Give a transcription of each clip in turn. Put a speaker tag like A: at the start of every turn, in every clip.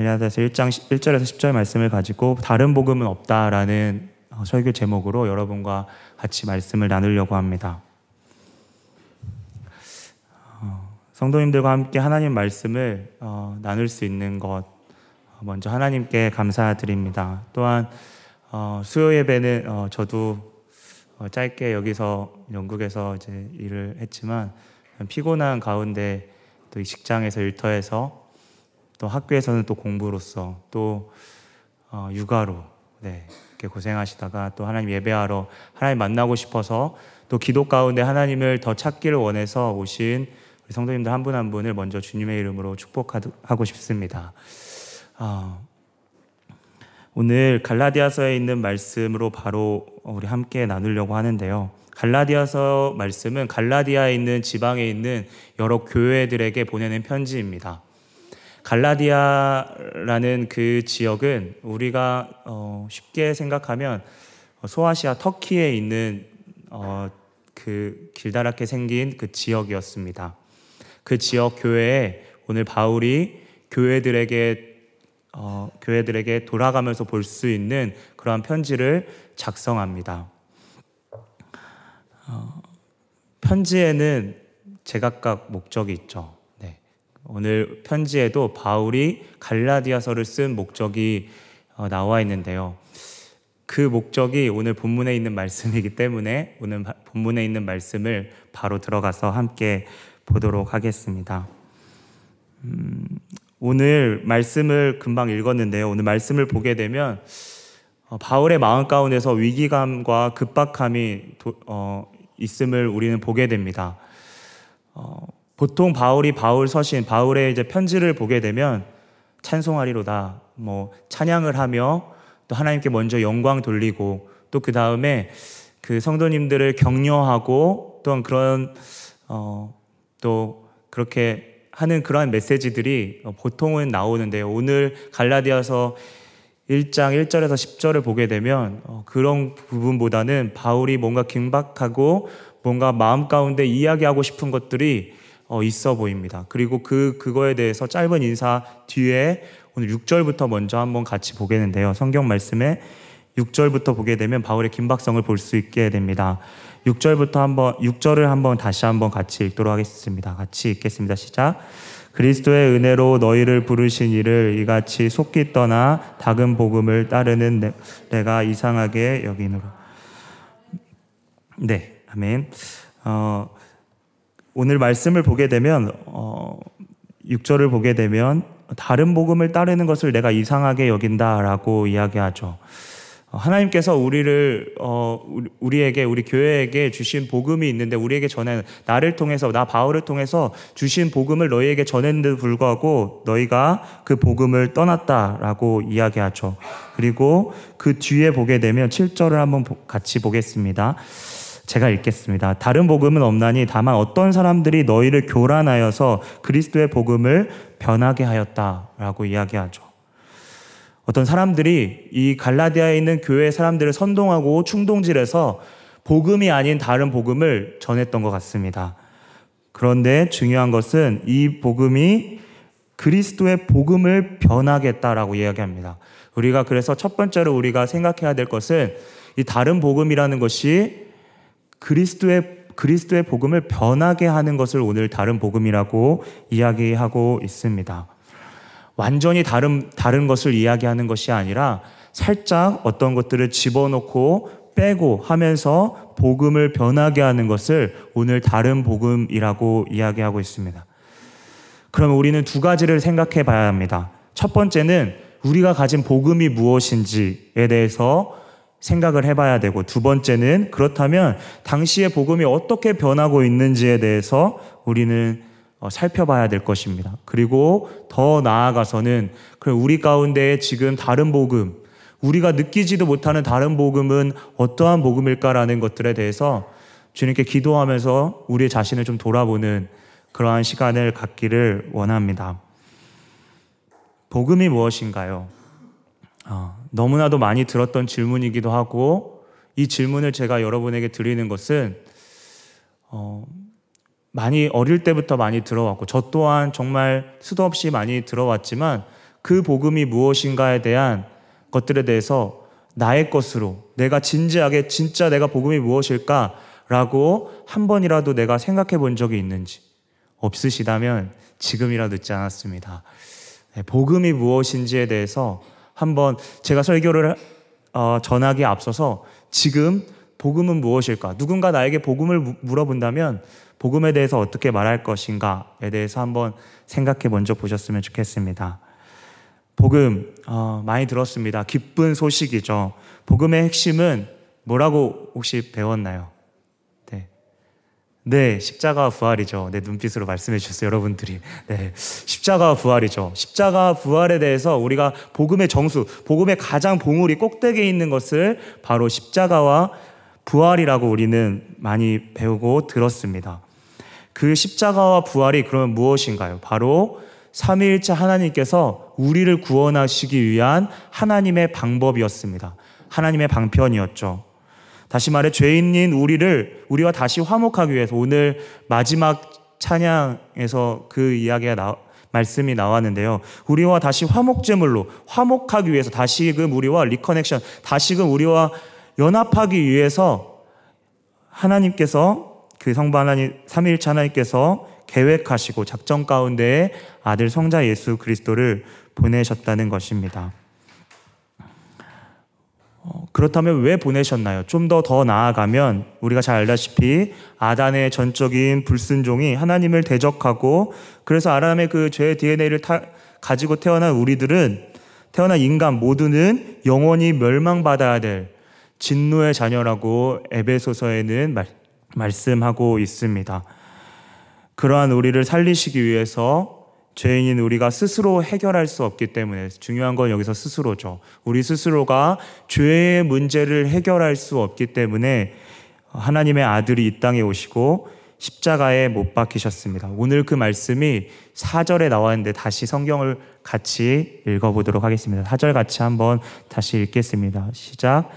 A: 갈라디아서 1장 1절에서 10절 말씀을 가지고 다른 복음은 없다라는 어, 설교 제목으로 여러분과 같이 말씀을 나누려고 합니다. 어, 성도님들과 함께 하나님 말씀을 어, 나눌 수 있는 것 먼저 하나님께 감사드립니다. 또한 수요 예배는 저도 짧게 여기서 영국에서 이제 일을 했지만 피곤한 가운데 또 직장에서 일터에서 또 학교에서는 또 공부로서 또 육아로 네, 이렇게 고생하시다가 또 하나님 예배하러 하나님 만나고 싶어서 또 기도 가운데 하나님을 더 찾기를 원해서 오신 우리 성도님들 한 분한 한 분을 먼저 주님의 이름으로 축복하고 싶습니다. 어, 오늘 갈라디아서에 있는 말씀으로 바로 우리 함께 나누려고 하는데요. 갈라디아서 말씀은 갈라디아에 있는 지방에 있는 여러 교회들에게 보내는 편지입니다. 갈라디아라는 그 지역은 우리가 어, 쉽게 생각하면 소아시아 터키에 있는 어, 그 길다랗게 생긴 그 지역이었습니다. 그 지역 교회에 오늘 바울이 교회들에게 어, 교회들에게 돌아가면서 볼 수 있는 그러한 편지를 작성합니다. 어, 편지에는 제각각 목적이 있죠. 오늘 편지에도 바울이 갈라디아서를 쓴 목적이 어, 나와 있는데요. 그 목적이 오늘 본문에 있는 말씀이기 때문에 오늘 본문에 있는 말씀을 바로 들어가서 함께 보도록 하겠습니다. 음, 오늘 말씀을 금방 읽었는데요. 오늘 말씀을 보게 되면 어, 바울의 마음 가운데서 위기감과 급박함이 도, 어, 있음을 우리는 보게 됩니다. 어, 보통 바울이 바울 서신, 바울의 이제 편지를 보게 되면 찬송하리로다, 뭐 찬양을 하며 또 하나님께 먼저 영광 돌리고 또 그 다음에 그 성도님들을 격려하고 또한 그런 어, 또 그렇게 하는 그러한 메시지들이 보통은 나오는데요. 오늘 갈라디아서 1장 1절에서 10절을 보게 되면 어, 그런 부분보다는 바울이 뭔가 긴박하고 뭔가 마음 가운데 이야기하고 싶은 것들이 어, 있어 보입니다. 그리고 그, 그거에 대해서 짧은 인사 뒤에 오늘 6절부터 먼저 한번 같이 보겠는데요. 성경 말씀에 6절부터 보게 되면 바울의 긴박성을 볼 수 있게 됩니다. 6절부터 한번, 6절을 한번 다시 한번 같이 읽도록 하겠습니다. 같이 읽겠습니다. 시작. 그리스도의 은혜로 너희를 부르신 이를 이같이 속기 떠나 작은 복음을 따르는 내, 가 이상하게 여기노라. 네, 아멘. 어, 오늘 말씀을 보게 되면 어, 6절을 보게 되면 다른 복음을 따르는 것을 내가 이상하게 여긴다라고 이야기하죠. 어, 하나님께서 우리를 어, 우리에게 우리 교회에게 주신 복음이 있는데 우리에게 전해 나를 통해서 나 바울을 통해서 주신 복음을 너희에게 전했는데도 불구하고 너희가 그 복음을 떠났다라고 이야기하죠. 그리고 그 뒤에 보게 되면 7절을 한번 같이 보겠습니다. 제가 읽겠습니다. 다른 복음은 없나니 다만 어떤 사람들이 너희를 교란하여서 그리스도의 복음을 변하게 하였다라고 이야기하죠. 어떤 사람들이 이 갈라디아에 있는 교회 사람들을 선동하고 충동질해서 복음이 아닌 다른 복음을 전했던 것 같습니다. 그런데 중요한 것은 이 복음이 그리스도의 복음을 변하겠다라고 이야기합니다. 우리가 그래서 첫 번째로 우리가 생각해야 될 것은 이 다른 복음이라는 것이 그리스도의 그리스도의 복음을 변하게 하는 것을 오늘 다른 복음이라고 이야기하고 있습니다. 완전히 다른 다른 것을 이야기하는 것이 아니라 살짝 어떤 것들을 집어넣고 빼고 하면서 복음을 변하게 하는 것을 오늘 다른 복음이라고 이야기하고 있습니다. 그러면 우리는 두 가지를 생각해 봐야 합니다. 첫 번째는 우리가 가진 복음이 무엇인지에 대해서 생각을 해봐야 되고 두 번째는 그렇다면 당시의 복음이 어떻게 변하고 있는지에 대해서 우리는 어, 살펴봐야 될 것입니다. 그리고 더 나아가서는 우리 가운데 지금 다른 복음, 우리가 느끼지도 못하는 다른 복음은 어떠한 복음일까라는 것들에 대해서 주님께 기도하면서 우리 자신을 좀 돌아보는 그러한 시간을 갖기를 원합니다. 복음이 무엇인가요? 어, 너무나도 많이 들었던 질문이기도 하고 이 질문을 제가 여러분에게 드리는 것은 어, 많이 어릴 때부터 많이 들어왔고 저 또한 정말 수도 없이 많이 들어왔지만 그 복음이 무엇인가에 대한 것들에 대해서 나의 것으로 내가 진지하게 진짜 내가 복음이 무엇일까라고 한 번이라도 내가 생각해 본 적이 있는지 없으시다면 지금이라도 늦지 않았습니다. 네, 복음이 무엇인지에 대해서 한번 제가 설교를 어, 전하기에 앞서서 지금 복음은 무엇일까? 누군가 나에게 복음을 물어본다면 복음에 대해서 어떻게 말할 것인가에 대해서 한번 생각해 먼저 보셨으면 좋겠습니다. 복음 어, 많이 들었습니다. 기쁜 소식이죠. 복음의 핵심은 뭐라고 혹시 배웠나요? 네, 네 십자가 부활이죠. 네 눈빛으로 말씀해 주셨어요, 여러분들이. 네, 십자가 부활이죠. 십자가 부활에 대해서 우리가 복음의 정수, 복음의 가장 봉우리 꼭대기에 있는 것을 바로 십자가와 부활이라고 우리는 많이 배우고 들었습니다. 그 십자가와 부활이 그러면 무엇인가요? 바로 삼위일체 하나님께서 우리를 구원하시기 위한 하나님의 방법이었습니다. 하나님의 방편이었죠. 다시 말해 죄인인 우리를 우리와 다시 화목하기 위해서 오늘 마지막 찬양에서 그 이야기가 나, 말씀이 나왔는데요. 우리와 다시 화목제물로 화목하기 위해서 다시금 우리와 리커넥션, 다시금 우리와 연합하기 위해서 하나님께서 그 성부 하나님 삼위일체 하나님께서 계획하시고 작전 가운데 아들 성자 예수 그리스도를 보내셨다는 것입니다. 어, 그렇다면 왜 보내셨나요? 좀더더 나아가면 우리가 잘 알다시피 아단의 전적인 불순종이 하나님을 대적하고 그래서 아람의 그 죄의 DNA를 타, 가지고 태어난 우리들은 태어난 인간 모두는 영원히 멸망받아야 될 진노의 자녀라고 에베소서에는 말, 말씀하고 있습니다. 그러한 우리를 살리시기 위해서 죄인인 우리가 스스로 해결할 수 없기 때문에 중요한 건 여기서 스스로죠. 우리 스스로가 죄의 문제를 해결할 수 없기 때문에 하나님의 아들이 이 땅에 오시고 십자가에 못 박히셨습니다. 오늘 그 말씀이 4절에 나와 있는데 다시 성경을 같이 읽어보도록 하겠습니다. 4절 같이 한번 다시 읽겠습니다. 시작.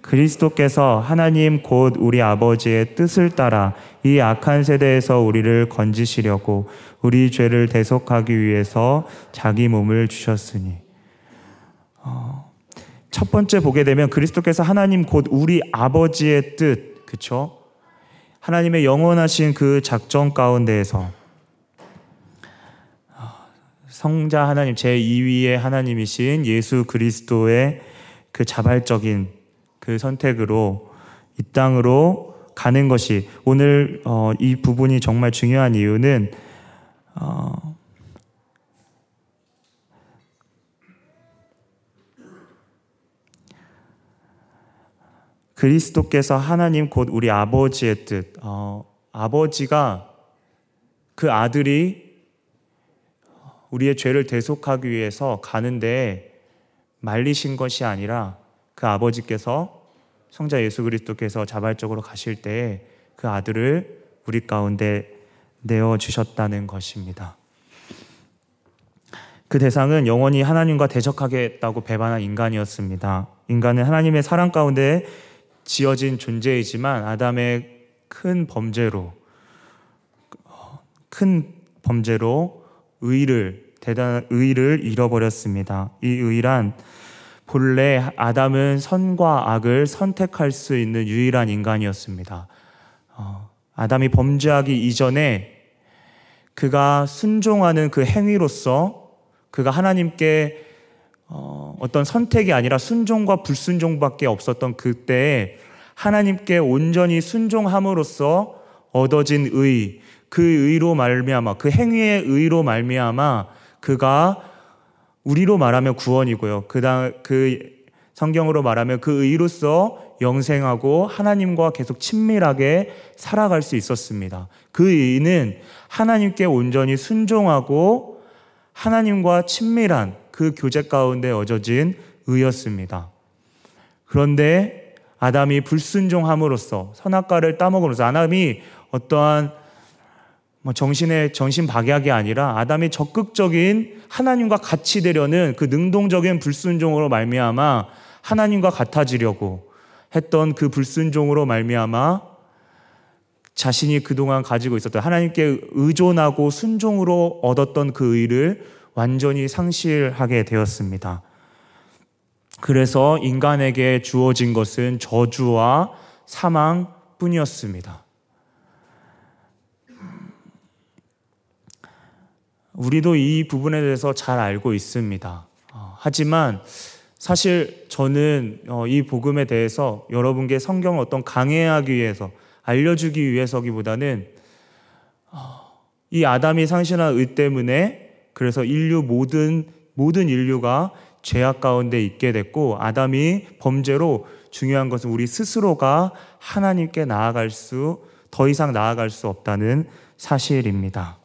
A: 그리스도께서 하나님 곧 우리 아버지의 뜻을 따라 이 악한 세대에서 우리를 건지시려고 우리 죄를 대속하기 위해서 자기 몸을 주셨으니. 어, 첫 번째 보게 되면 그리스도께서 하나님 곧 우리 아버지의 뜻, 그쵸? 하나님의 영원하신 그 작전 가운데에서 성자 하나님, 제2위의 하나님이신 예수 그리스도의 그 자발적인 그 선택으로 이 땅으로 가는 것이 오늘 어, 이 부분이 정말 중요한 이유는 어, 그리스도께서 하나님 곧 우리 아버지의 뜻, 어, 아버지가 그 아들이 우리의 죄를 대속하기 위해서 가는데 말리신 것이 아니라 그 아버지께서 성자 예수 그리스도께서 자발적으로 가실 때에 그 아들을 우리 가운데 내어 주셨다는 것입니다. 그 대상은 영원히 하나님과 대적하겠다고 배반한 인간이었습니다. 인간은 하나님의 사랑 가운데 지어진 존재이지만 아담의 큰 범죄로 큰 범죄로 의를 대단한 의를 잃어버렸습니다. 이 의란 본래 아담은 선과 악을 선택할 수 있는 유일한 인간이었습니다. 어, 아담이 범죄하기 이전에 그가 순종하는 그 행위로서 그가 하나님께 어, 어떤 선택이 아니라 순종과 불순종밖에 없었던 그때에 하나님께 온전히 순종함으로써 얻어진 의, 그 의로 말미암아 그 행위의 의로 말미암아 그가 우리로 말하면 구원이고요. 그다음 그 성경으로 말하면 그 의로서 영생하고 하나님과 계속 친밀하게 살아갈 수 있었습니다. 그 의는 하나님께 온전히 순종하고 하나님과 친밀한 그 교제 가운데 얻어진 의였습니다. 그런데 아담이 불순종함으로써 선악과를 따먹음으로써 아담이 어떠한 뭐 정신의 정신 박약이 아니라 아담이 적극적인 하나님과 같이 되려는 그 능동적인 불순종으로 말미암아 하나님과 같아지려고 했던 그 불순종으로 말미암아 자신이 그동안 가지고 있었던 하나님께 의존하고 순종으로 얻었던 그 의를 완전히 상실하게 되었습니다. 그래서 인간에게 주어진 것은 저주와 사망뿐이었습니다. 우리도 이 부분에 대해서 잘 알고 있습니다. 어, 하지만 사실 저는 어, 이 복음에 대해서 여러분께 성경을 어떤 강해하기 위해서 알려주기 위해서기보다는 어, 이 아담이 상실한 의 때문에 그래서 인류 모든 모든 인류가 죄악 가운데 있게 됐고 아담이 범죄로 중요한 것은 우리 스스로가 하나님께 나아갈 수 더 이상 나아갈 수 없다는 사실입니다.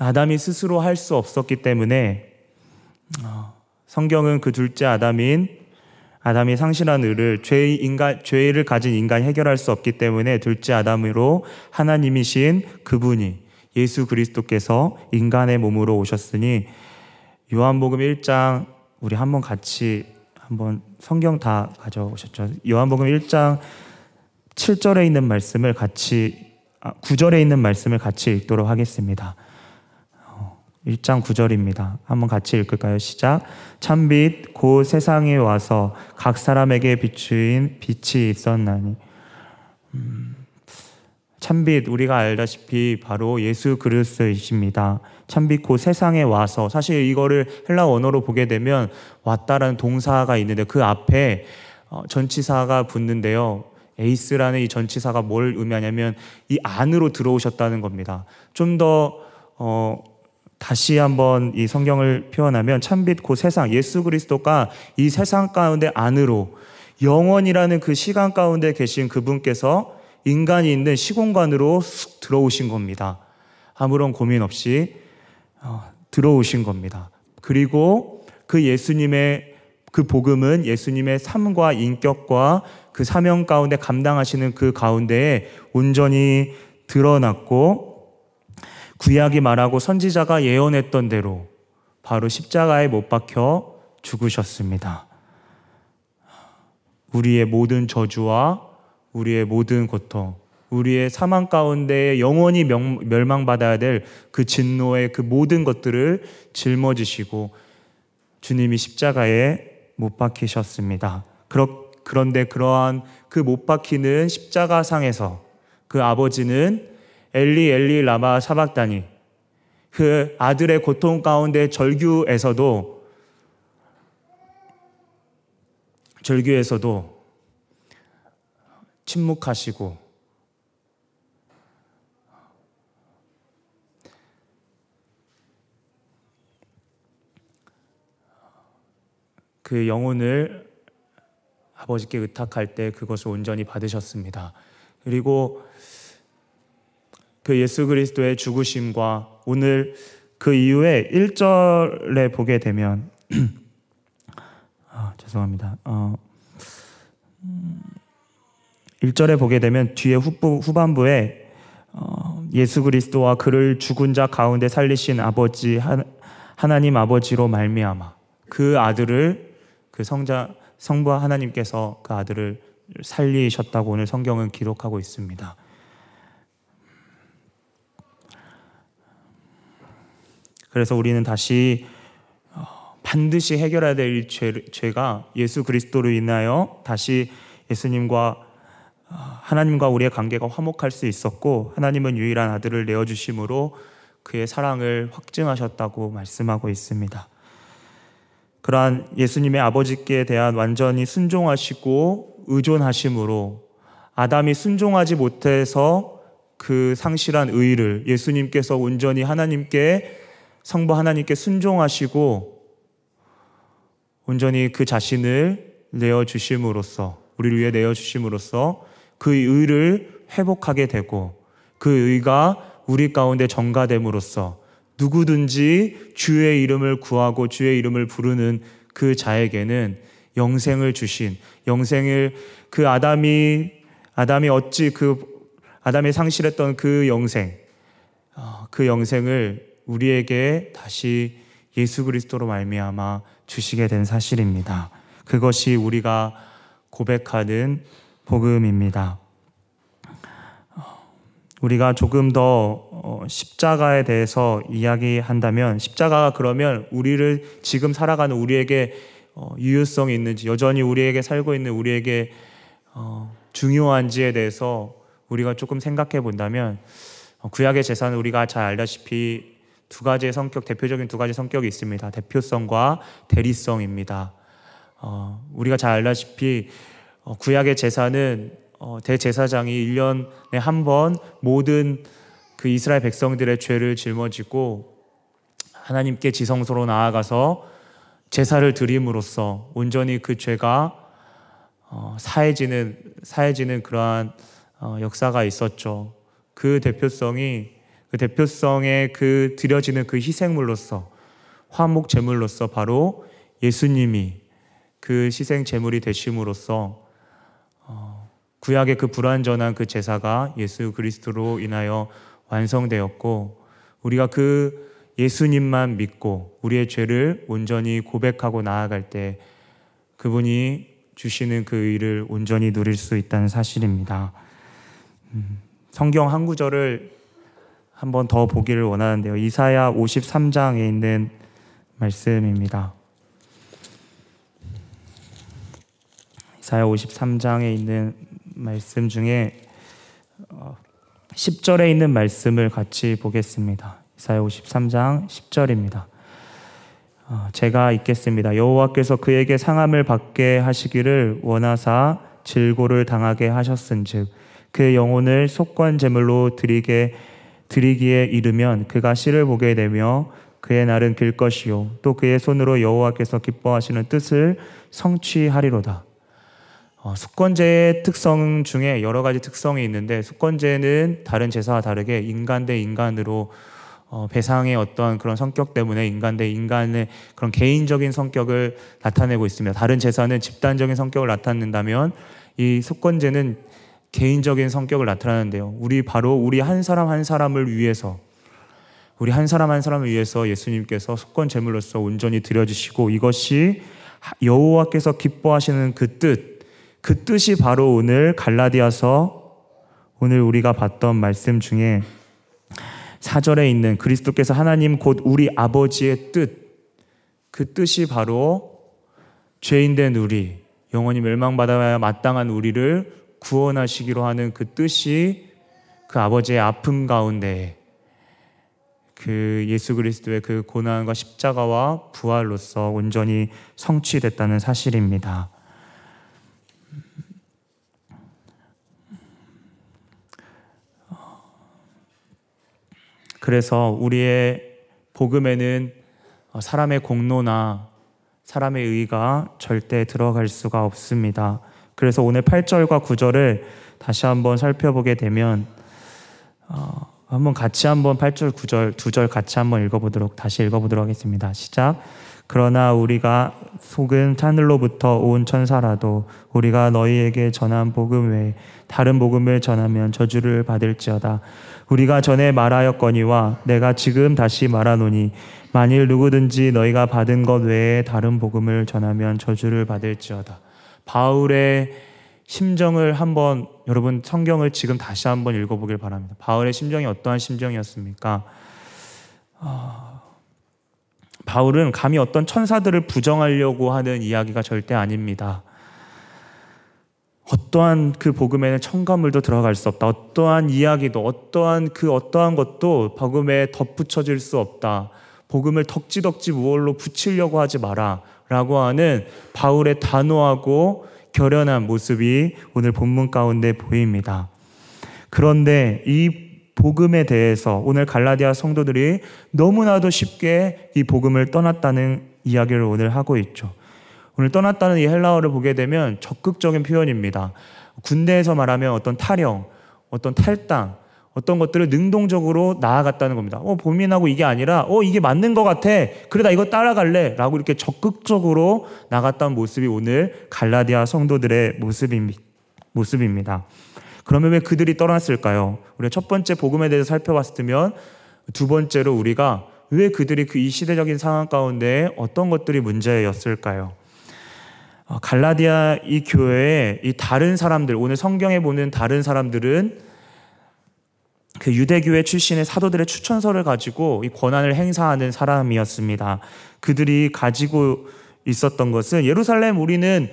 A: 아담이 스스로 할 수 없었기 때문에 어, 성경은 그 둘째 아담인 아담이 상실한 의를 죄 인간 죄를 가진 인간이 해결할 수 없기 때문에 둘째 아담으로 하나님이신 그분이 예수 그리스도께서 인간의 몸으로 오셨으니 요한복음 1장 우리 한번 같이 한번 성경 다 가져오셨죠. 요한복음 1장 7절에 있는 말씀을 같이 9절에 아, 있는 말씀을 같이 읽도록 하겠습니다. 1장 9절입니다. 한번 같이 읽을까요? 시작. 참빛 곧 세상에 와서 각 사람에게 비추인 빛이 있었나니. 음, 참빛 우리가 알다시피 바로 예수 그리스도이십니다. 참빛 곧 세상에 와서 사실 이거를 헬라 원어로 보게 되면 왔다라는 동사가 있는데 그 앞에 어, 전치사가 붙는데요. 에이스라는 이 전치사가 뭘 의미하냐면 이 안으로 들어오셨다는 겁니다. 좀더 어, 다시 한번 이 성경을 표현하면 참빛 곧 세상 예수 그리스도가 이 세상 가운데 안으로 영원이라는 그 시간 가운데 계신 그분께서 인간이 있는 시공간으로 쑥 들어오신 겁니다. 아무런 고민 없이 어, 들어오신 겁니다. 그리고 그 예수님의 그 복음은 예수님의 삶과 인격과 그 사명 가운데 감당하시는 그 가운데에 온전히 드러났고 구약이 말하고 선지자가 예언했던 대로 바로 십자가에 못 박혀 죽으셨습니다. 우리의 모든 저주와 우리의 모든 고통, 우리의 사망 가운데 영원히 멸망받아야 될 그 진노의 그 모든 것들을 짊어지시고 주님이 십자가에 못 박히셨습니다. 그런데 그러한 그 못 박히는 십자가 상에서 그 아버지는 엘리 엘리 라마 사박다니 그 아들의 고통 가운데 절규에서도 절규에서도 침묵하시고 그 영혼을 아버지께 의탁할 때 그것을 온전히 받으셨습니다. 그리고 그 예수 그리스도의 죽으심과 오늘 그 이후에 1절에 보게 되면 아, 죄송합니다. 어, 1절에 보게 되면 뒤에 후부, 후반부에 어, 예수 그리스도와 그를 죽은 자 가운데 살리신 아버지 하, 하나님 아버지로 말미암아 그 아들을 그 성자 성부 하나님께서 그 아들을 살리셨다고 오늘 성경은 기록하고 있습니다. 그래서 우리는 다시 어, 반드시 해결해야 될 죄, 가 예수 그리스도로 인하여 다시 예수님과 어, 하나님과 우리의 관계가 화목할 수 있었고 하나님은 유일한 아들을 내어 주심으로 그의 사랑을 확증하셨다고 말씀하고 있습니다. 그러한 예수님의 아버지께 대한 완전히 순종하시고 의존하심으로 아담이 순종하지 못해서 그 상실한 의를 예수님께서 온전히 하나님께 성부 하나님께 순종하시고 온전히 그 자신을 내어 주심으로써 우리를 위해 내어 주심으로써 그 의를 회복하게 되고 그 의가 우리 가운데 전가됨으로써 누구든지 주의 이름을 구하고 주의 이름을 부르는 그 자에게는 영생을 주신 영생을 그 아담이 아담이 어찌 그 아담이 상실했던 그 영생 어, 그 영생을 우리에게 다시 예수 그리스도로 말미암아 주시게 된 사실입니다. 그것이 우리가 고백하는 복음입니다. 우리가 조금 더 어, 십자가에 대해서 이야기한다면 십자가가 그러면 우리를 지금 살아가는 우리에게 어, 유효성이 있는지 여전히 우리에게 살고 있는 우리에게 어, 중요한지에 대해서 우리가 조금 생각해 본다면 구약의 재산은 우리가 잘 알다시피 두 가지의 성격 대표적인 두 가지 성격이 있습니다. 대표성과 대리성입니다. 우리가 잘 알다시피 구약의 제사는 어, 대제사장이 1년에 한 번 모든 그 이스라엘 백성들의 죄를 짊어지고 하나님께 지성소로 나아가서 제사를 드림으로써 온전히 그 죄가 어, 사해지는 사해지는 그러한 어, 역사가 있었죠. 그 대표성이 그 대표성에 그 드려지는 그 희생물로서 화목 제물로서 바로 예수님이 그 희생 제물이 되심으로써 구약의 그 불완전한 그 제사가 예수 그리스도로 인하여 완성되었고 우리가 그 예수님만 믿고 우리의 죄를 온전히 고백하고 나아갈 때 그분이 주시는 그 의를 온전히 누릴 수 있다는 사실입니다. 음, 성경 한 구절을 한번 더 보기를 원하는데요. 이사야 53장에 있는 말씀입니다. 이사야 53장에 있는 말씀 중에 10절에 어, 있는 말씀을 같이 보겠습니다. 이사야 53장 10절입니다. 어, 제가 읽겠습니다. 여호와께서 그에게 상함을 받게 하시기를 원하사 질고를 당하게 하셨은즉 그의 영혼을 속관 제물로 드리게 드리기에 이르면 그가 씨를 보게 되며 그의 날은 길 것이요 또 그의 손으로 여호와께서 기뻐하시는 뜻을 성취하리로다. 어, 숙권제의 특성 중에 여러 가지 특성이 있는데 숙권제는 다른 제사와 다르게 인간 대 인간으로 어, 배상의 어떤 그런 성격 때문에 인간 대 인간의 그런 개인적인 성격을 나타내고 있습니다. 다른 제사는 집단적인 성격을 나타낸다면 이 숙권제는 개인적인 성격을 나타내는데요. 우리 바로 우리 한 사람 한 사람을 위해서 우리 한 사람 한 사람을 위해서 예수님께서 속권 제물로서 온전히 드려주시고 이것이 여호와께서 기뻐하시는 그 뜻, 그 뜻이 바로 오늘 갈라디아서 오늘 우리가 봤던 말씀 중에 사절에 있는 그리스도께서 하나님 곧 우리 아버지의 뜻, 그 뜻이 바로 죄인된 우리, 영원히 멸망받아야 마땅한 우리를 구원하시기로 하는 그 뜻이 그 아버지의 아픔 가운데 그 예수 그리스도의 그 고난과 십자가와 부활로서 온전히 성취됐다는 사실입니다. 그래서 우리의 복음에는 사람의 공로나 사람의 의가 절대 들어갈 수가 없습니다. 그래서 오늘 8절과 9절을 다시 한번 살펴보게 되면 어, 한번 같이 한번 8절, 9절, 2절 같이 한번 읽어보도록 다시 읽어보도록 하겠습니다. 시작. 그러나 우리가 속은 하늘로부터 온 천사라도 우리가 너희에게 전한 복음 외에 다른 복음을 전하면 저주를 받을지어다. 우리가 전에 말하였거니와 내가 지금 다시 말하노니 만일 누구든지 너희가 받은 것 외에 다른 복음을 전하면 저주를 받을지어다. 바울의 심정을 한번 여러분 성경을 지금 다시 한번 읽어보길 바랍니다. 바울의 심정이 어떠한 심정이었습니까? 어... 바울은 감히 어떤 천사들을 부정하려고 하는 이야기가 절대 아닙니다. 어떠한 그 복음에는 첨가물도 들어갈 수 없다. 어떠한 이야기도, 어떠한 그 어떠한 것도 복음에 덧붙여질 수 없다. 복음을 덕지덕지 무얼로 붙이려고 하지 마라. 라고 하는 바울의 단호하고 결연한 모습이 오늘 본문 가운데 보입니다. 그런데 이 복음에 대해서 오늘 갈라디아 성도들이 너무나도 쉽게 이 복음을 떠났다는 이야기를 오늘 하고 있죠. 오늘 떠났다는 이 헬라어를 보게 되면 적극적인 표현입니다. 군대에서 말하면 어떤 타령, 어떤 탈당, 어떤 것들을 능동적으로 나아갔다는 겁니다. 어, 고민하고 이게 아니라, 어, 이게 맞는 것 같아. 그래, 나 이거 따라갈래. 라고 이렇게 적극적으로 나갔던 모습이 오늘 갈라디아 성도들의 모습입니다. 그러면 왜 그들이 떠났을까요? 우리가 첫 번째 복음에 대해서 살펴봤으면 두 번째로 우리가 왜 그들이 그 이 시대적인 상황 가운데 어떤 것들이 문제였을까요? 어, 갈라디아 이 교회에 이 다른 사람들, 오늘 성경에 보는 다른 사람들은 그 유대교회 출신의 사도들의 추천서를 가지고 이 권한을 행사하는 사람이었습니다. 그들이 가지고 있었던 것은 예루살렘 우리는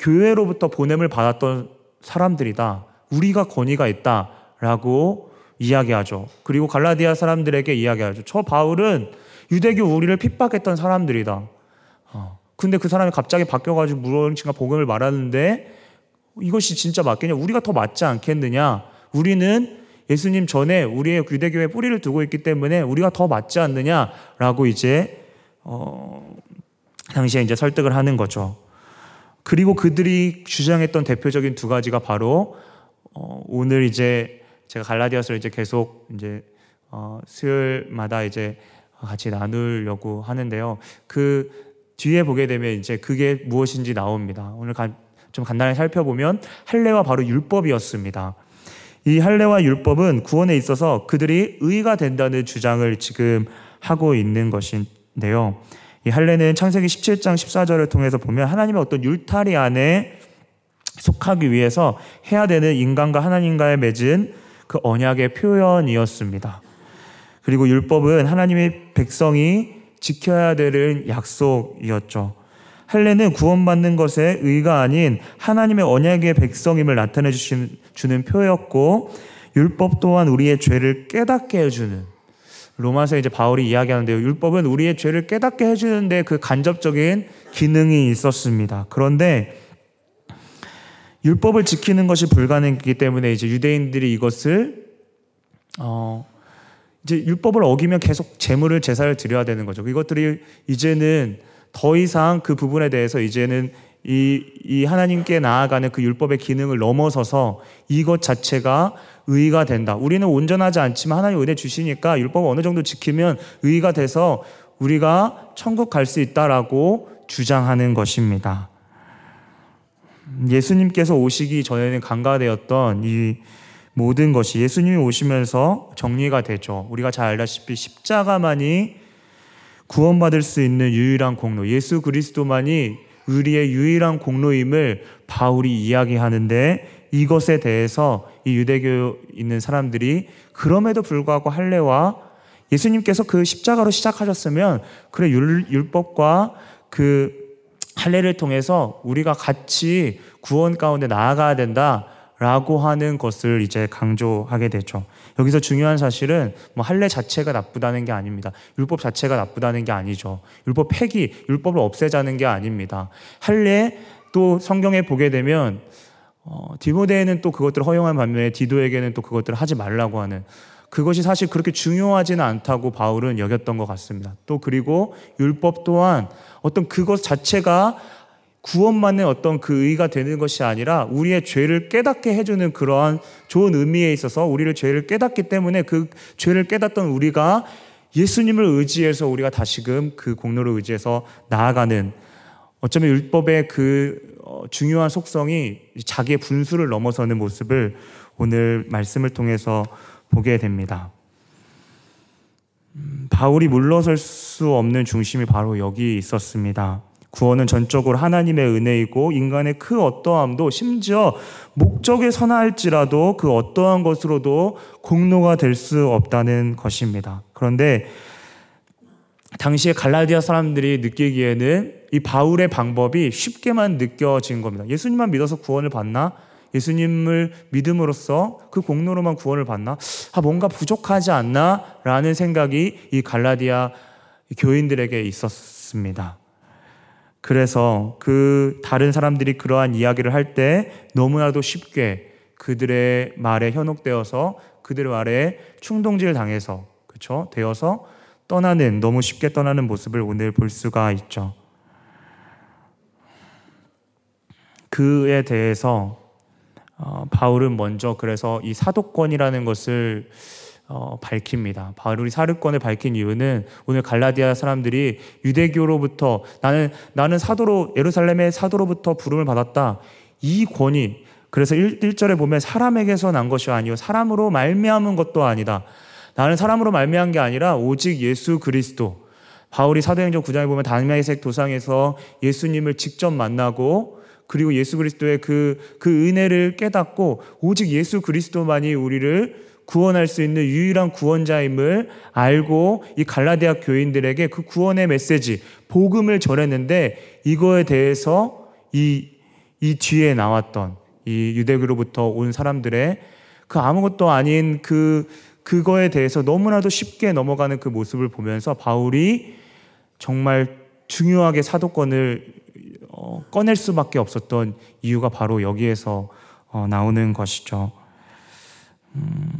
A: 교회로부터 보냄을 받았던 사람들이다. 우리가 권위가 있다 라고 이야기하죠. 그리고 갈라디아 사람들에게 이야기하죠. 저 바울은 유대교 우리를 핍박했던 사람들이다. 어. 근데 그 사람이 갑자기 바뀌어가지고 무언가 복음을 말하는데 이것이 진짜 맞겠냐? 우리가 더 맞지 않겠느냐? 우리는 예수님 전에 우리의 유대교회 뿌리를 두고 있기 때문에 우리가 더 맞지 않느냐라고 이제 어, 당시에 이제 설득을 하는 거죠. 그리고 그들이 주장했던 대표적인 두 가지가 바로 어, 오늘 이제 제가 갈라디아서를 이제 계속 이제 어, 수요일마다 이제 같이 나누려고 하는데요. 그 뒤에 보게 되면 이제 그게 무엇인지 나옵니다. 오늘 가, 좀 간단히 살펴보면 할례와 바로 율법이었습니다. 이 할례와 율법은 구원에 있어서 그들이 의가 된다는 주장을 지금 하고 있는 것인데요. 이 할례는 창세기 17장 14절을 통해서 보면 하나님의 어떤 율타리 안에 속하기 위해서 해야 되는 인간과 하나님과의 맺은 그 언약의 표현이었습니다. 그리고 율법은 하나님의 백성이 지켜야 되는 약속이었죠. 할례는 구원받는 것에 의가 아닌 하나님의 언약의 백성임을 나타내 주는 표였고 율법 또한 우리의 죄를 깨닫게 해주는 로마서 이제 바울이 이야기하는데요. 율법은 우리의 죄를 깨닫게 해주는데 그 간접적인 기능이 있었습니다. 그런데 율법을 지키는 것이 불가능이기 때문에 이제 유대인들이 이것을 어 이제 율법을 어기면 계속 제물을 제사를 드려야 되는 거죠. 이것들이 이제는 더 이상 그 부분에 대해서 이제는 이, 이 하나님께 나아가는 그 율법의 기능을 넘어서서 이것 자체가 의가 된다. 우리는 온전하지 않지만 하나님 은혜 주시니까 율법을 어느 정도 지키면 의가 돼서 우리가 천국 갈 수 있다라고 주장하는 것입니다. 예수님께서 오시기 전에는 간과되었던 이 모든 것이 예수님이 오시면서 정리가 되죠. 우리가 잘 알다시피 십자가만이 구원받을 수 있는 유일한 공로, 예수 그리스도만이 우리의 유일한 공로임을 바울이 이야기하는데 이것에 대해서 이 유대교 있는 사람들이 그럼에도 불구하고 할례와 예수님께서 그 십자가로 시작하셨으면 그래 율 법과 그 할례를 통해서 우리가 같이 구원 가운데 나아가야 된다. 라고 하는 것을 이제 강조하게 되죠. 여기서 중요한 사실은 뭐 할례 자체가 나쁘다는 게 아닙니다. 율법 자체가 나쁘다는 게 아니죠. 율법 폐기, 율법을 없애자는 게 아닙니다. 할례 또 성경에 보게 되면 어, 디모데에는 또 그것들을 허용한 반면에 디도에게는 또 그것들을 하지 말라고 하는 그것이 사실 그렇게 중요하지는 않다고 바울은 여겼던 것 같습니다. 또 그리고 율법 또한 어떤 그것 자체가 구원만의 어떤 그 의가 되는 것이 아니라 우리의 죄를 깨닫게 해주는 그러한 좋은 의미에 있어서 우리를 죄를 깨닫기 때문에 그 죄를 깨닫던 우리가 예수님을 의지해서 우리가 다시금 그 공로를 의지해서 나아가는 어쩌면 율법의 그 어, 중요한 속성이 자기의 분수를 넘어서는 모습을 오늘 말씀을 통해서 보게 됩니다. 음, 바울이 물러설 수 없는 중심이 바로 여기 있었습니다. 구원은 전적으로 하나님의 은혜이고 인간의 그 어떠함도 심지어 목적에 선할지라도 그 어떠한 것으로도 공로가 될 수 없다는 것입니다. 그런데 당시에 갈라디아 사람들이 느끼기에는 이 바울의 방법이 쉽게만 느껴진 겁니다. 예수님만 믿어서 구원을 받나? 예수님을 믿음으로써 그 공로로만 구원을 받나? 아, 뭔가 부족하지 않나? 라는 생각이 이 갈라디아 교인들에게 있었습니다. 그래서 그 다른 사람들이 그러한 이야기를 할 때 너무나도 쉽게 그들의 말에 현혹되어서 그들의 말에 충동질 당해서 그렇죠? 되어서 떠나는 너무 쉽게 떠나는 모습을 오늘 볼 수가 있죠. 그에 대해서 어, 바울은 먼저 그래서 이 사도권이라는 것을 어, 밝힙니다. 바울이 사르권을 밝힌 이유는 오늘 갈라디아 사람들이 유대교로부터 나는 나는 사도로 예루살렘의 사도로부터 부름을 받았다. 이 권위 그래서 1, 1절에 보면 사람에게서 난 것이 아니요 사람으로 말미암은 것도 아니다. 나는 사람으로 말미암은 게 아니라 오직 예수 그리스도. 바울이 사도행전 9장에 보면 다메섹 도상에서 예수님을 직접 만나고 그리고 예수 그리스도의 그, 그 은혜를 깨닫고 오직 예수 그리스도만이 우리를 구원할 수 있는 유일한 구원자임을 알고 이 갈라디아 교인들에게 그 구원의 메시지, 복음을 전했는데 이거에 대해서 이, 이 뒤에 나왔던 이 유대교로부터 온 사람들의 그 아무것도 아닌 그, 그거에 대해서 너무나도 쉽게 넘어가는 그 모습을 보면서 바울이 정말 중요하게 사도권을 어, 꺼낼 수밖에 없었던 이유가 바로 여기에서 어, 나오는 것이죠. 음,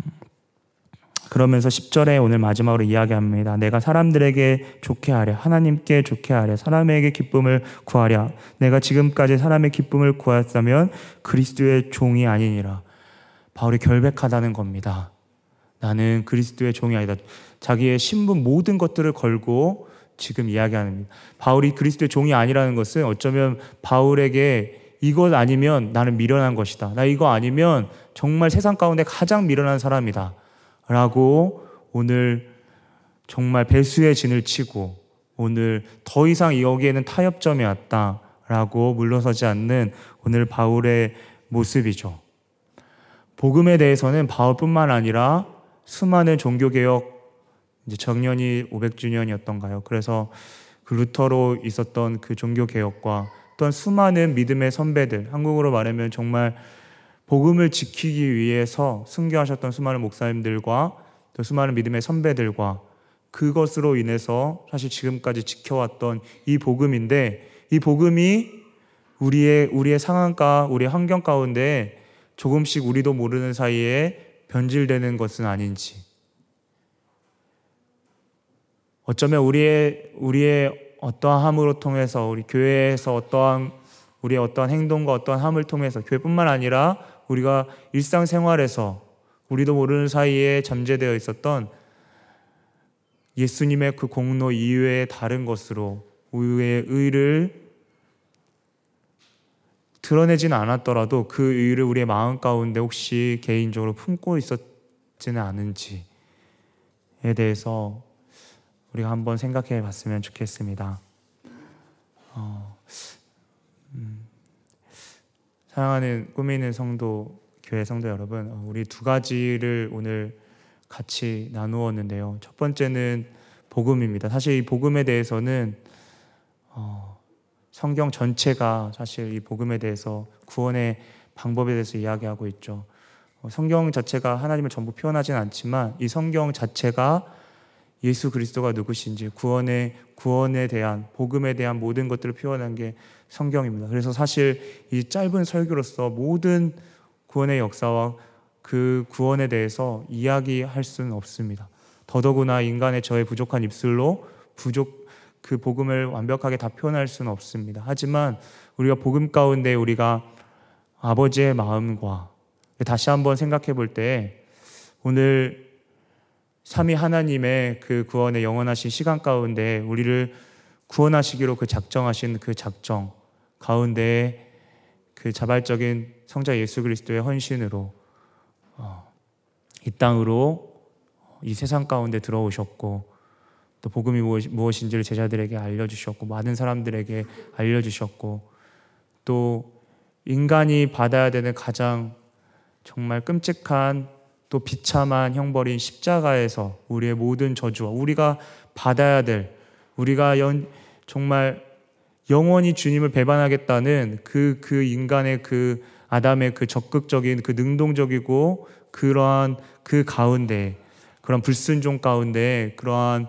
A: 그러면서 10절에 오늘 마지막으로 이야기합니다. 내가 사람들에게 좋게 하려, 하나님께 좋게 하려, 사람에게 기쁨을 구하려. 내가 지금까지 사람의 기쁨을 구했다면 그리스도의 종이 아니니라. 바울이 결백하다는 겁니다. 나는 그리스도의 종이 아니다. 자기의 신분 모든 것들을 걸고 지금 이야기하는 바울이 그리스도의 종이 아니라는 것은 어쩌면 바울에게 이것 아니면 나는 미련한 것이다. 나 이거 아니면 정말 세상 가운데 가장 미련한 사람이다. 라고 오늘 정말 배수의 진을 치고 오늘 더 이상 여기에는 타협점이 왔다. 라고 물러서지 않는 오늘 바울의 모습이죠. 복음에 대해서는 바울뿐만 아니라 수많은 종교개혁 이제 정년이 500주년이었던가요? 그래서 그 루터로 있었던 그 종교 개혁과 또한 수많은 믿음의 선배들, 한국으로 말하면 정말 복음을 지키기 위해서 순교하셨던 수많은 목사님들과 또 수많은 믿음의 선배들과 그것으로 인해서 사실 지금까지 지켜왔던 이 복음인데 이 복음이 우리의 우리의 상황과 우리의 환경 가운데 조금씩 우리도 모르는 사이에 변질되는 것은 아닌지. 어쩌면 우리의 우리의 어떠함으로 통해서 우리 교회에서 어떠한 우리의 어떠한 행동과 어떠한 함을 통해서 교회뿐만 아니라 우리가 일상생활에서 우리도 모르는 사이에 잠재되어 있었던 예수님의 그 공로 이외의 다른 것으로 우리의 의를 드러내지는 않았더라도 그 의를 우리의 마음 가운데 혹시 개인적으로 품고 있었지는 않은지에 대해서 우리가 한번 생각해 봤으면 좋겠습니다. 어, 음, 사랑하는 있는 성도 교회 성도 여러분, 어, 우리 두 가지를 오늘 같이 나누었는데요. 첫 번째는 복음입니다. 사실 이 복음에 대해서는 어, 성경 전체가 사실 이 복음에 대해서 구원의 방법에 대해서 이야기하고 있죠. 어, 성경 자체가 하나님을 전부 표현하진 않지만 이 성경 자체가 예수 그리스도가 누구신지 구원의 구원에 대한 복음에 대한 모든 것들을 표현한 게 성경입니다. 그래서 사실 이 짧은 설교로서 모든 구원의 역사와 그 구원에 대해서 이야기할 수는 없습니다. 더더구나 인간의 저의 부족한 입술로 부족 그 복음을 완벽하게 다 표현할 수는 없습니다. 하지만 우리가 복음 가운데 우리가 아버지의 마음과 다시 한번 생각해 볼 때 오늘 삼위 하나님의 그 구원의 영원하신 시간 가운데 우리를 구원하시기로 그 작정하신 그 작정 가운데 그 자발적인 성자 예수 그리스도의 헌신으로 어, 이 땅으로 이 세상 가운데 들어오셨고 또 복음이 무엇인지를 제자들에게 알려주셨고 많은 사람들에게 알려주셨고 또 인간이 받아야 되는 가장 정말 끔찍한 또 비참한 형벌인 십자가에서 우리의 모든 저주와 우리가 받아야 될 우리가 연, 정말 영원히 주님을 배반하겠다는 그, 그 인간의 그 아담의 그 적극적인 그 능동적이고 그러한 그 가운데 그런 불순종 가운데 그러한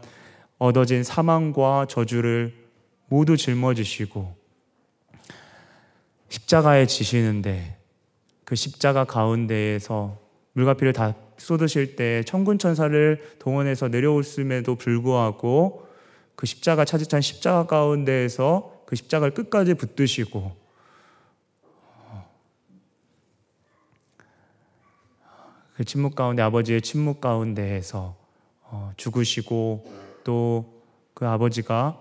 A: 얻어진 사망과 저주를 모두 짊어지시고 십자가에 지시는데 그 십자가 가운데에서 물가피를 다 쏟으실 때 천군 천사를 동원해서 내려올음에도 불구하고 그 십자가 차지찬 십자가 가운데에서 그 십자가를 끝까지 붙드시고 그 침묵 가운데 아버지의 침묵 가운데에서 어, 죽으시고 또 그 아버지가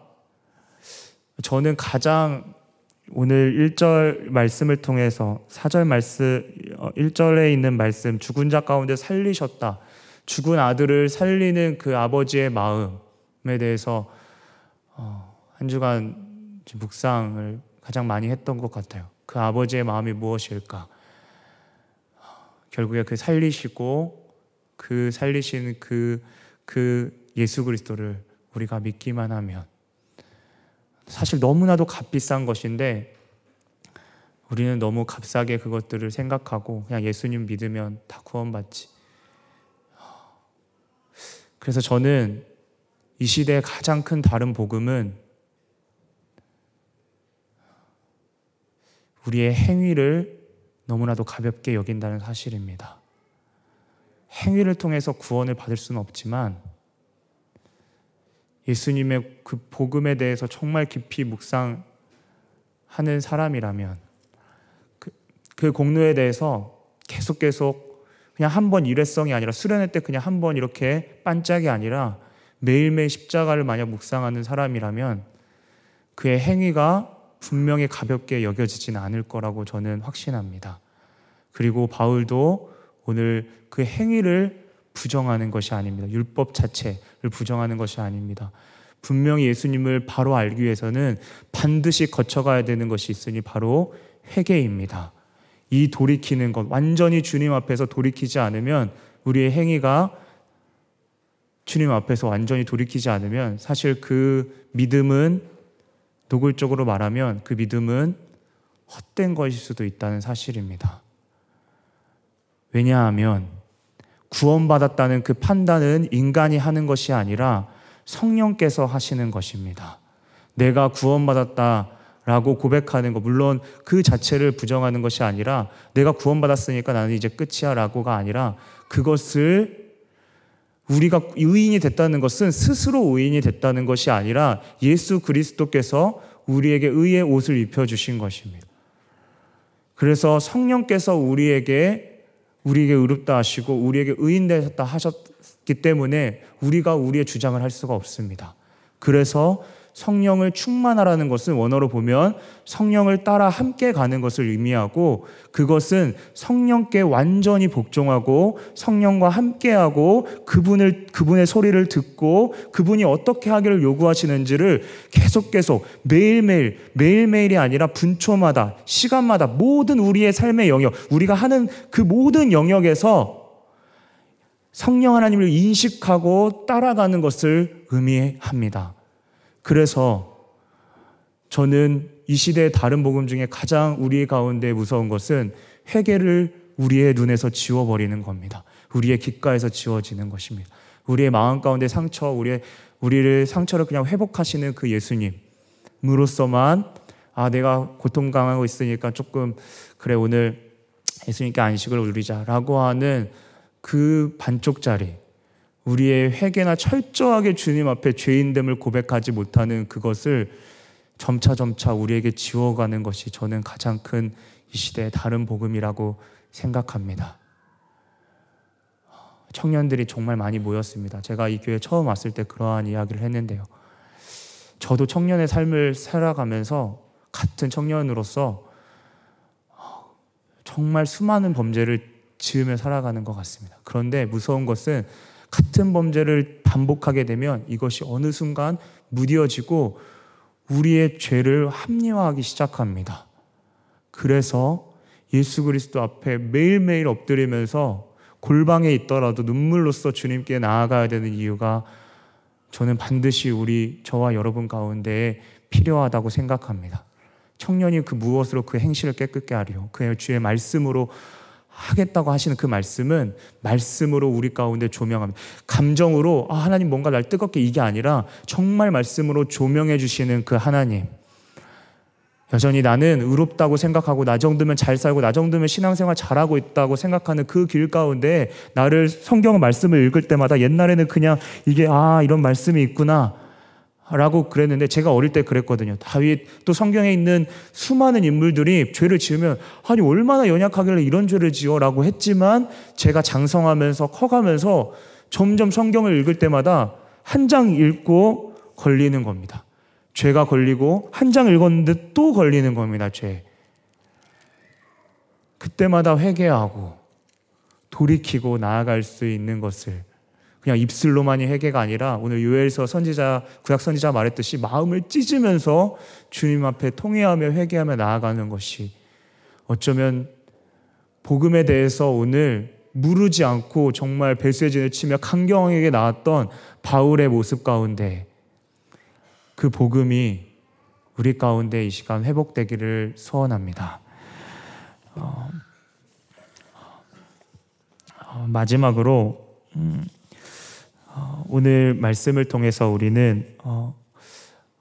A: 저는 가장 오늘 1절 말씀을 통해서 4절 말씀 1절에 어, 있는 말씀 죽은 자 가운데 살리셨다. 죽은 아들을 살리는 그 아버지의 마음에 대해서 어, 한 주간 묵상을 가장 많이 했던 것 같아요. 그 아버지의 마음이 무엇일까? 결국에 그 살리시고 그 살리신 그, 그 예수 그리스도를 우리가 믿기만 하면 사실 너무나도 값비싼 것인데 우리는 너무 값싸게 그것들을 생각하고 그냥 예수님 믿으면 다 구원받지. 그래서 저는 이 시대의 가장 큰 다른 복음은 우리의 행위를 너무나도 가볍게 여긴다는 사실입니다. 행위를 통해서 구원을 받을 수는 없지만 예수님의 그 복음에 대해서 정말 깊이 묵상하는 사람이라면 그, 그 공로에 대해서 계속 계속 그냥 한 번 일회성이 아니라 수련회 때 그냥 한 번 이렇게 반짝이 아니라 매일매일 십자가를 만약 묵상하는 사람이라면 그의 행위가 분명히 가볍게 여겨지지는 않을 거라고 저는 확신합니다. 그리고 바울도 오늘 그 행위를 부정하는 것이 아닙니다. 율법 자체를 부정하는 것이 아닙니다. 분명히 예수님을 바로 알기 위해서는 반드시 거쳐가야 되는 것이 있으니 바로 회개입니다. 이 돌이키는 것, 완전히 주님 앞에서 돌이키지 않으면 우리의 행위가 주님 앞에서 완전히 돌이키지 않으면 사실 그 믿음은 노골적으로 말하면 그 믿음은 헛된 것일 수도 있다는 사실입니다. 왜냐하면 구원받았다는 그 판단은 인간이 하는 것이 아니라 성령께서 하시는 것입니다. 내가 구원받았다 라고 고백하는 것, 물론 그 자체를 부정하는 것이 아니라 내가 구원받았으니까 나는 이제 끝이야 라고가 아니라 그것을 우리가 의인이 됐다는 것은 스스로 의인이 됐다는 것이 아니라 예수 그리스도께서 우리에게 의의 옷을 입혀주신 것입니다. 그래서 성령께서 우리에게 우리에게 의롭다 하시고 우리에게 의인 되셨다 하셨기 때문에 우리가 우리의 주장을 할 수가 없습니다. 그래서 성령을 충만하라는 것은 원어로 보면 성령을 따라 함께 가는 것을 의미하고 그것은 성령께 완전히 복종하고 성령과 함께하고 그분을 그분의 소리를 듣고 그분이 어떻게 하기를 요구하시는지를 계속 계속 매일매일 매일매일이 아니라 분초마다 시간마다 모든 우리의 삶의 영역 우리가 하는 그 모든 영역에서 성령 하나님을 인식하고 따라가는 것을 의미합니다. 그래서 저는 이 시대의 다른 복음 중에 가장 우리 가운데 무서운 것은 회개를 우리의 눈에서 지워버리는 겁니다. 우리의 귓가에서 지워지는 것입니다. 우리의 마음 가운데 상처, 우리의, 우리를 상처를 그냥 회복하시는 그 예수님으로서만 아, 내가 고통 당하고 있으니까 조금, 그래, 오늘 예수님께 안식을 누리자라고 하는 그 반쪽짜리, 우리의 회개나 철저하게 주님 앞에 죄인됨을 고백하지 못하는 그것을 점차 점차 우리에게 지워가는 것이 저는 가장 큰 이 시대의 다른 복음이라고 생각합니다. 청년들이 정말 많이 모였습니다. 제가 이 교회 처음 왔을 때 그러한 이야기를 했는데요. 저도 청년의 삶을 살아가면서 같은 청년으로서 정말 수많은 범죄를 지으며 살아가는 것 같습니다. 그런데 무서운 것은 같은 범죄를 반복하게 되면 이것이 어느 순간 무뎌지고 우리의 죄를 합리화하기 시작합니다. 그래서 예수 그리스도 앞에 매일매일 엎드리면서 골방에 있더라도 눈물로써 주님께 나아가야 되는 이유가 저는 반드시 우리 저와 여러분 가운데 필요하다고 생각합니다. 청년이 그 무엇으로 그 행실을 깨끗게 하리요. 그의 주의 말씀으로 하겠다고 하시는 그 말씀은 말씀으로 우리 가운데 조명합니다. 감정으로 아, 하나님 뭔가 날 뜨겁게 이게 아니라 정말 말씀으로 조명해 주시는 그 하나님. 여전히 나는 의롭다고 생각하고 나 정도면 잘 살고 나 정도면 신앙생활 잘하고 있다고 생각하는 그 길 가운데 나를 성경 말씀을 읽을 때마다 옛날에는 그냥 이게 아 이런 말씀이 있구나 라고 그랬는데 제가 어릴 때 그랬거든요. 다윗 또 성경에 있는 수많은 인물들이 죄를 지으면 아니 얼마나 연약하길래 이런 죄를 지어라고 했지만 제가 장성하면서 커가면서 점점 성경을 읽을 때마다 한 장 읽고 걸리는 겁니다. 죄가 걸리고 한 장 읽었는데 또 걸리는 겁니다. 죄. 그때마다 회개하고 돌이키고 나아갈 수 있는 것을 그냥 입술로만이 회개가 아니라 오늘 요엘서 선지자 구약 선지자 말했듯이 마음을 찢으면서 주님 앞에 통회하며 회개하며 나아가는 것이 어쩌면 복음에 대해서 오늘
B: 무르지 않고 정말 배수진을 치며 강경하게 나왔던 바울의 모습 가운데 그 복음이 우리 가운데 이 시간 회복되기를 소원합니다. 어, 어, 마지막으로 음, 어, 오늘 말씀을 통해서 우리는 어,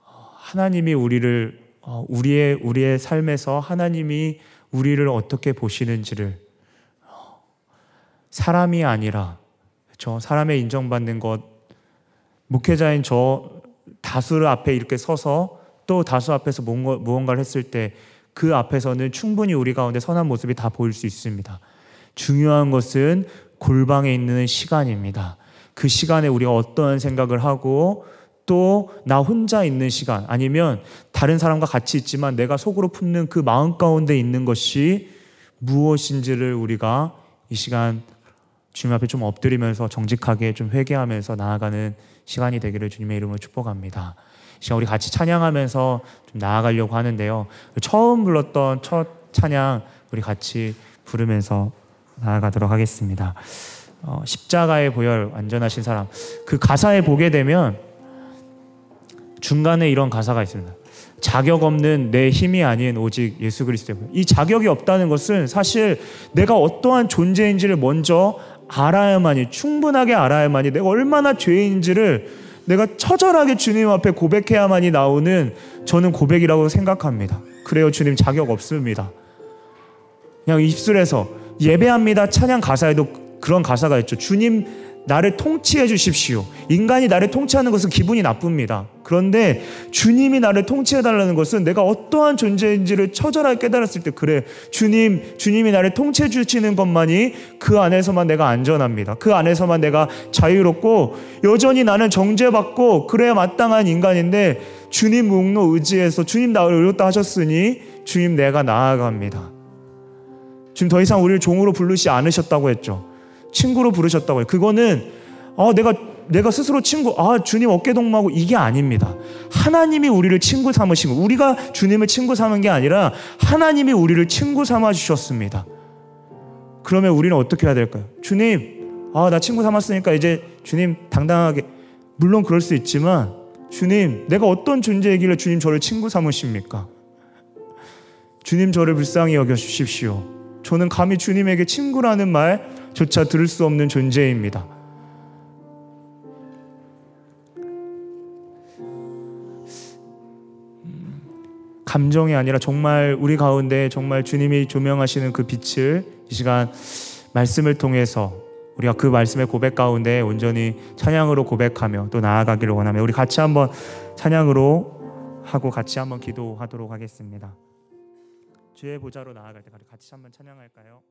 B: 하나님이 우리를 어, 우리의 우리의 삶에서 하나님이 우리를 어떻게 보시는지를 어, 사람이 아니라 저 사람의 인정받는 것 목회자인 저 다수 앞에 이렇게 서서 또 다수 앞에서 무언가, 무언가를 했을 때 그 앞에서는 충분히 우리 가운데 선한 모습이 다 보일 수 있습니다. 중요한 것은 골방에 있는 시간입니다. 그 시간에 우리가 어떠한 생각을 하고 또 나 혼자 있는 시간 아니면 다른 사람과 같이 있지만 내가 속으로 품는 그 마음 가운데 있는 것이 무엇인지를 우리가 이 시간 주님 앞에 좀 엎드리면서 정직하게 좀 회개하면서 나아가는 시간이 되기를 주님의 이름으로 축복합니다. 시간 우리 같이 찬양하면서 좀 나아가려고 하는데요. 처음 불렀던 첫 찬양 우리 같이 부르면서 나아가도록 하겠습니다. 어, 십자가의 보혈 완전하신 사람 그 가사에 보게 되면 중간에 이런 가사가 있습니다. 자격 없는 내 힘이 아닌 오직 예수 그리스도의 보혈. 이 자격이 없다는 것은 사실 내가 어떠한 존재인지를 먼저 알아야만이 충분하게 알아야만이 내가 얼마나 죄인지를 내가 처절하게 주님 앞에 고백해야만이 나오는 저는 고백이라고 생각합니다. 그래요, 주님 자격 없습니다. 그냥 입술에서 예배합니다 찬양 가사에도 그런 가사가 있죠. 주님 나를 통치해 주십시오. 인간이 나를 통치하는 것은 기분이 나쁩니다. 그런데 주님이 나를 통치해 달라는 것은 내가 어떠한 존재인지를 처절하게 깨달았을 때 그래. 주님, 주님이 나를 통치해 주시는 것만이 그 안에서만 내가 안전합니다. 그 안에서만 내가 자유롭고 여전히 나는 정죄받고 그래야 마땅한 인간인데 주님 목로 의지해서 주님 나를 의롭다 하셨으니 주님 내가 나아갑니다. 지금 더 이상 우리를 종으로 부르시 않으셨다고 했죠. 친구로 부르셨다고 해요. 그거는 아, 내가 내가 스스로 친구, 아, 주님 어깨 동무하고 이게 아닙니다. 하나님이 우리를 친구 삼으신 거. 우리가 주님을 친구 삼은 게 아니라 하나님이 우리를 친구 삼아 주셨습니다. 그러면 우리는 어떻게 해야 될까요? 주님, 아, 나 친구 삼았으니까 이제 주님 당당하게 물론 그럴 수 있지만 주님, 내가 어떤 존재이길래 주님 저를 친구 삼으십니까? 주님 저를 불쌍히 여겨 주십시오. 저는 감히 주님에게 친구라는 말 조차 들을 수 없는 존재입니다. 감정이 아니라 정말 우리 가운데 정말 주님이 조명하시는 그 빛을 이 시간 말씀을 통해서 우리가 그 말씀의 고백 가운데 온전히 찬양으로 고백하며 또 나아가기를 원하며 우리 같이 한번 찬양으로 하고 같이 한번 기도하도록 하겠습니다. 주의 보좌로 나아갈 때 같이 한번 찬양할까요?